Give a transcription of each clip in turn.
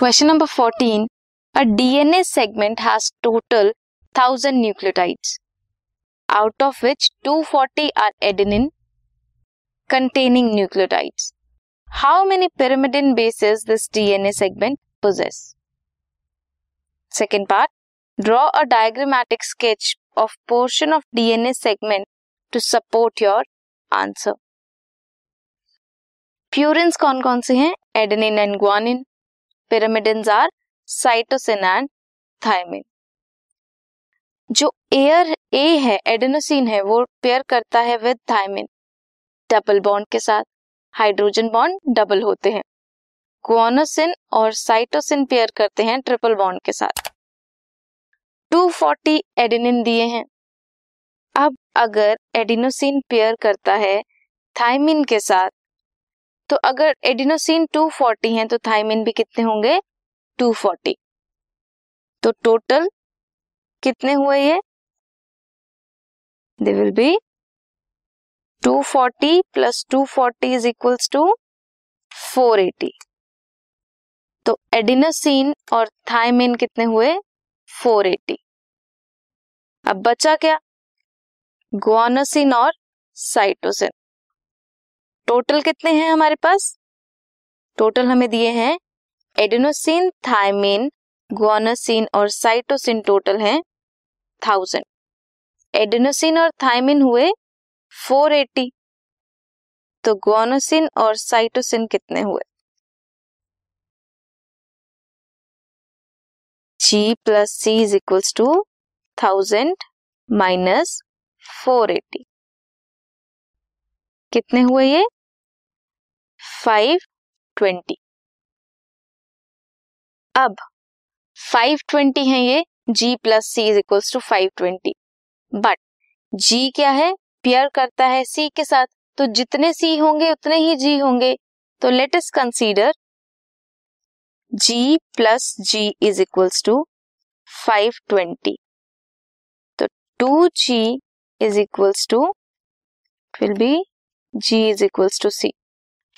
Question number fourteen a DNA segment has total thousand nucleotides out of which two forty are adenine containing nucleotides how many pyrimidine bases this DNA segment possess second part draw a diagrammatic sketch of portion of DNA segment to support your answer purines कौन कौन से हैं? Adenine and guanine pyrimidine are cytosine and thymine जो air A है adenosine है, वो pair करता है विद थायमिन डबल बॉन्ड के साथ हाइड्रोजन बॉन्ड डबल होते हैं. गुआनोसिन और साइटोसिन पेयर करते हैं ट्रिपल बॉन्ड के साथ. 240 एडेनिन दिए हैं. अब अगर एडिनोसिन पेयर करता है थायमिन के साथ तो अगर एडिनोसिन 240 है तो थाइमिन भी कितने होंगे? 240 तो टोटल कितने हुए ये? They will be 240 plus 240 is equals to 480 तो एडिनोसिन और थाइमिन कितने हुए? 480 अब बचा क्या? गुआनोसिन और साइटोसिन टोटल कितने हैं हमारे पास? टोटल हमें दिए हैं एडेनोसिन, थायमिन, गुआनोसिन और साइटोसिन टोटल हैं थाउज़ेंड। एडेनोसिन और थायमिन हुए 480 तो गुआनोसिन और साइटोसिन कितने हुए? G plus C is equals to thousand minus four eighty कितने हुए ये? Five twenty. अब फाइव ट्वेंटी है ये G plus C is equals to five twenty. But G क्या है? पेयर करता है सी के साथ। तो जितने सी होंगे, उतने ही जी होंगे। तो let us consider G plus G is equals to five twenty. तो two G is equals to will be G is equals to C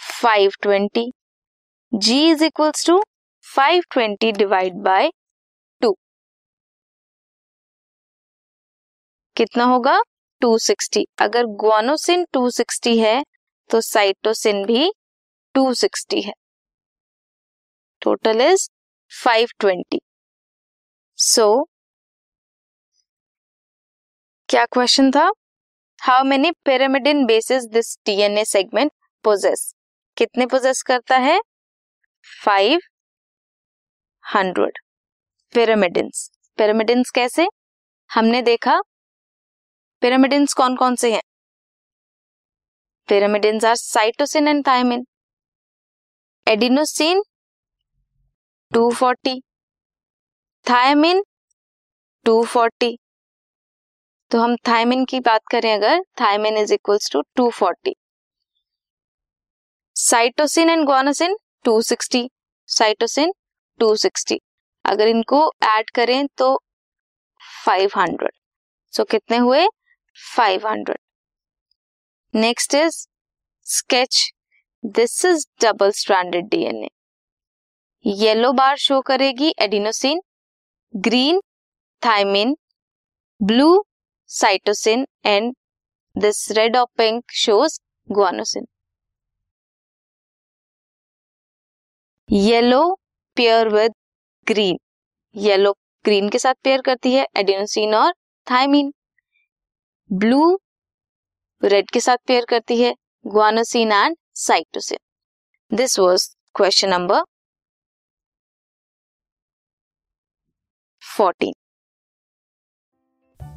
520 g is equals to 520 divide by two कितना होगा? 260 अगर guanosine 260 है तो cytosine भी 260 है. Total is 520 सो क्या question था? How many pyrimidine bases this DNA segment possess कितने पोजेस करता है? फाइव हंड्रेड पिरामिडिन्स पिरामिडिन्स कैसे? हमने देखा पिरामिडिन्स कौन कौन से हैं? Pyrimidines are cytosine and thymine adenosine 240 thymine 240 तो हम थायमिन की बात करें अगर thymine is equals to 240 cytosine and guanosine 260 cytosine 260 अगर इनको ऐड करें तो 500 सो so, कितने हुए? 500 next is sketch this is double stranded DNA yellow bar show करेगी adenosine green thymine blue cytosine and this red और pink shows guanosine yellow pair with green yellow green के साथ पेयर करती है एडिनोसिन और thymine blue red के साथ pair करती है guanosine and cytosine this was question number fourteen